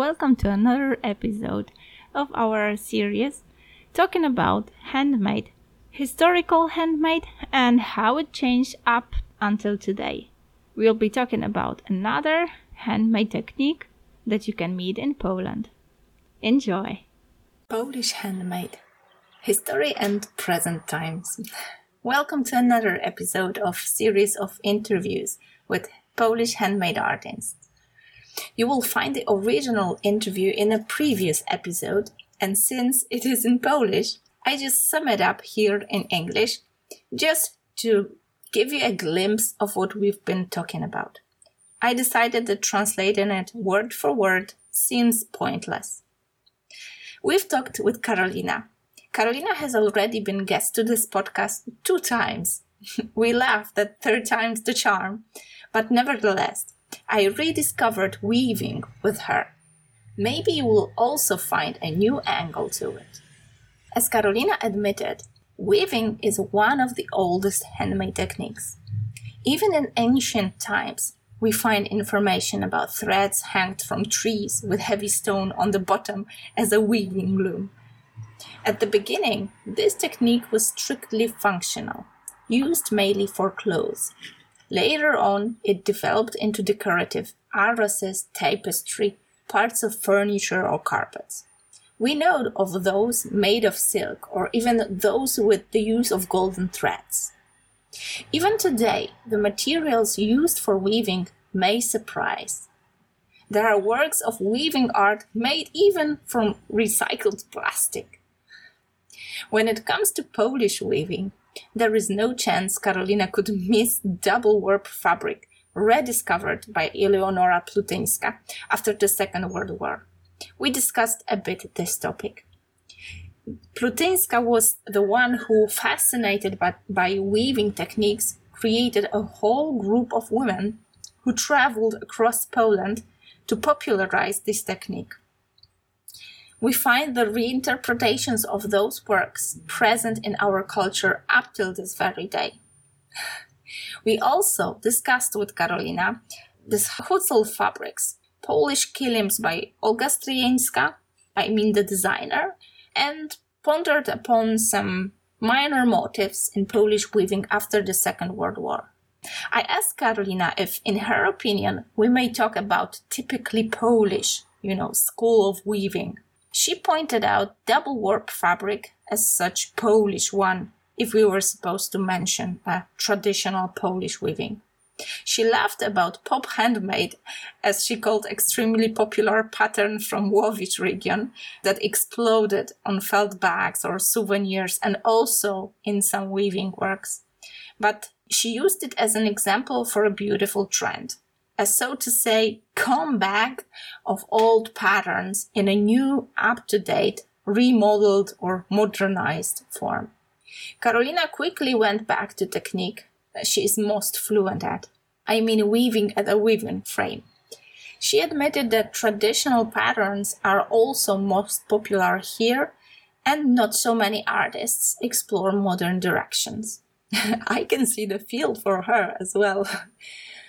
welcome to another episode of our series talking about handmade, historical handmade, and how it changed up until today. We'll be talking about another handmade technique that you can meet in Poland. Enjoy! Polish handmade history and present times. Welcome to another episode of series of interviews with Polish handmade artists. You will find the original interview in a previous episode, and since it is in Polish, I just sum it up here in English just to give you a glimpse of what we've been talking about. I decided that translating it word for word seems pointless. We've talked with Karolina. Karolina has already been guest to this podcast two times. we laughed that third time's the charm, but nevertheless, I rediscovered weaving with her. Maybe you will also find a new angle to it. As Karolina admitted, weaving is one of the oldest handmade techniques. Even in ancient times, we find information about threads hanged from trees with heavy stone on the bottom as a weaving loom. At the beginning, this technique was strictly functional, used mainly for clothes, Later on, it developed into decorative arrases, tapestry, parts of furniture or carpets. We know of those made of silk or even those with the use of golden threads. Even today, the materials used for weaving may surprise. There are works of weaving art made even from recycled plastic. When it comes to Polish weaving, there is no chance Karolina could miss double warp fabric rediscovered by Eleonora Plutyńska after the Second World War. We discussed a bit this topic. Plutyńska was the one who, fascinated by, by weaving techniques, created a whole group of women who traveled across Poland to popularize this technique we find the reinterpretations of those works present in our culture up till this very day. We also discussed with Karolina this Hucul fabrics, Polish kilims by Olga Stryjeńska, I mean the designer, and pondered upon some minor motifs in Polish weaving after the Second World War. I asked Karolina if, in her opinion, we may talk about typically Polish, you know, school of weaving she pointed out double warp fabric as such Polish one, if we were supposed to mention a traditional Polish weaving. She laughed about pop handmade, as she called extremely popular pattern from Łowicz region that exploded on felt bags or souvenirs and also in some weaving works. But she used it as an example for a beautiful trend a so to say comeback of old patterns in a new, up to date, remodeled or modernized form. Karolina quickly went back to technique that she is most fluent at. I mean weaving at a weaving frame. She admitted that traditional patterns are also most popular here and not so many artists explore modern directions. I can see the field for her as well.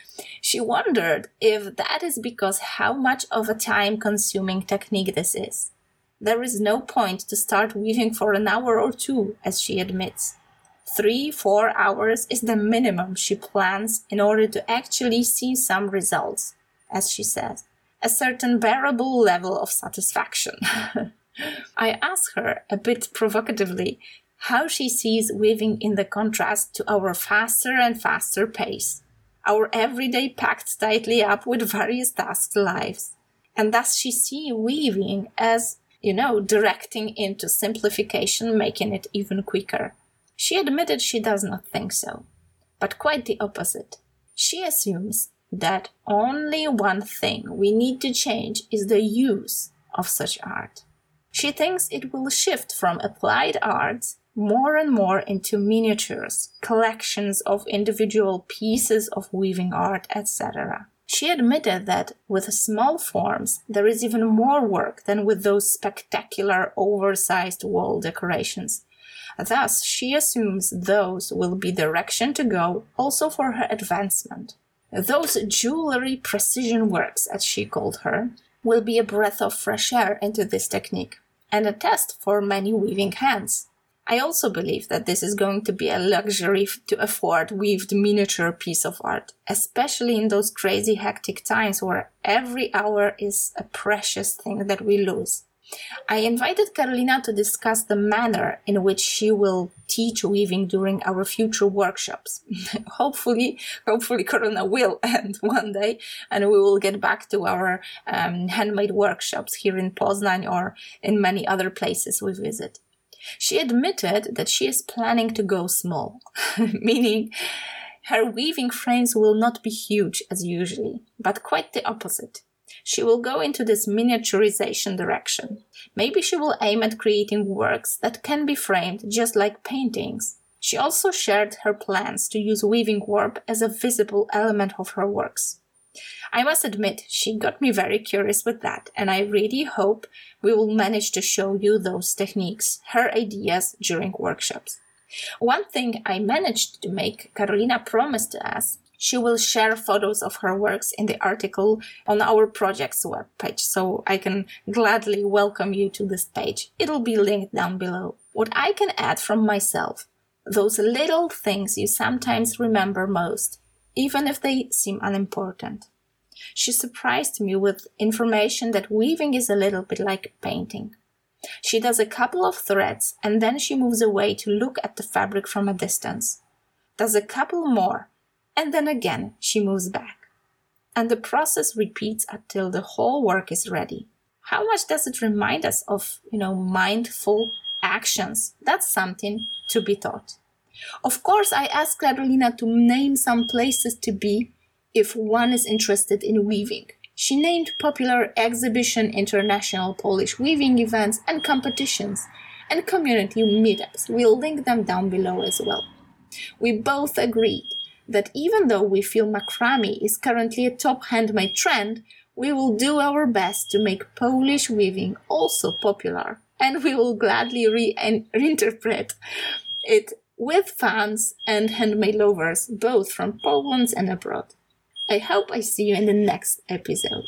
She wondered if that is because how much of a time consuming technique this is. There is no point to start weaving for an hour or two, as she admits. Three, four hours is the minimum she plans in order to actually see some results, as she says, a certain bearable level of satisfaction. I ask her a bit provocatively how she sees weaving in the contrast to our faster and faster pace our everyday packed tightly up with various tasks lives. And thus she see weaving as, you know, directing into simplification, making it even quicker. She admitted she does not think so, but quite the opposite. She assumes that only one thing we need to change is the use of such art. She thinks it will shift from applied arts more and more into miniatures, collections of individual pieces of weaving art, etc. She admitted that with small forms, there is even more work than with those spectacular oversized wall decorations. Thus, she assumes those will be direction to go also for her advancement. Those jewelry precision works, as she called her, will be a breath of fresh air into this technique and a test for many weaving hands. I also believe that this is going to be a luxury to afford weaved miniature piece of art, especially in those crazy hectic times where every hour is a precious thing that we lose. I invited Karolina to discuss the manner in which she will teach weaving during our future workshops. hopefully, hopefully Corona will end one day and we will get back to our um, handmade workshops here in Poznan or in many other places we visit. She admitted that she is planning to go small, meaning her weaving frames will not be huge as usually, but quite the opposite. She will go into this miniaturization direction. Maybe she will aim at creating works that can be framed just like paintings. She also shared her plans to use weaving warp as a visible element of her works. I must admit, she got me very curious with that, and I really hope we will manage to show you those techniques, her ideas during workshops. One thing I managed to make Karolina promise to us she will share photos of her works in the article on our project's webpage, so I can gladly welcome you to this page. It'll be linked down below. What I can add from myself, those little things you sometimes remember most, even if they seem unimportant. She surprised me with information that weaving is a little bit like painting. She does a couple of threads and then she moves away to look at the fabric from a distance. Does a couple more and then again she moves back. And the process repeats until the whole work is ready. How much does it remind us of, you know, mindful actions? That's something to be taught. Of course, I asked Karolina to name some places to be if one is interested in weaving. She named popular exhibition, international Polish weaving events and competitions, and community meetups. We'll link them down below as well. We both agreed that even though we feel macrame is currently a top handmade trend, we will do our best to make Polish weaving also popular, and we will gladly re- reinterpret it with fans and handmade lovers, both from Poland and abroad. I hope I see you in the next episode.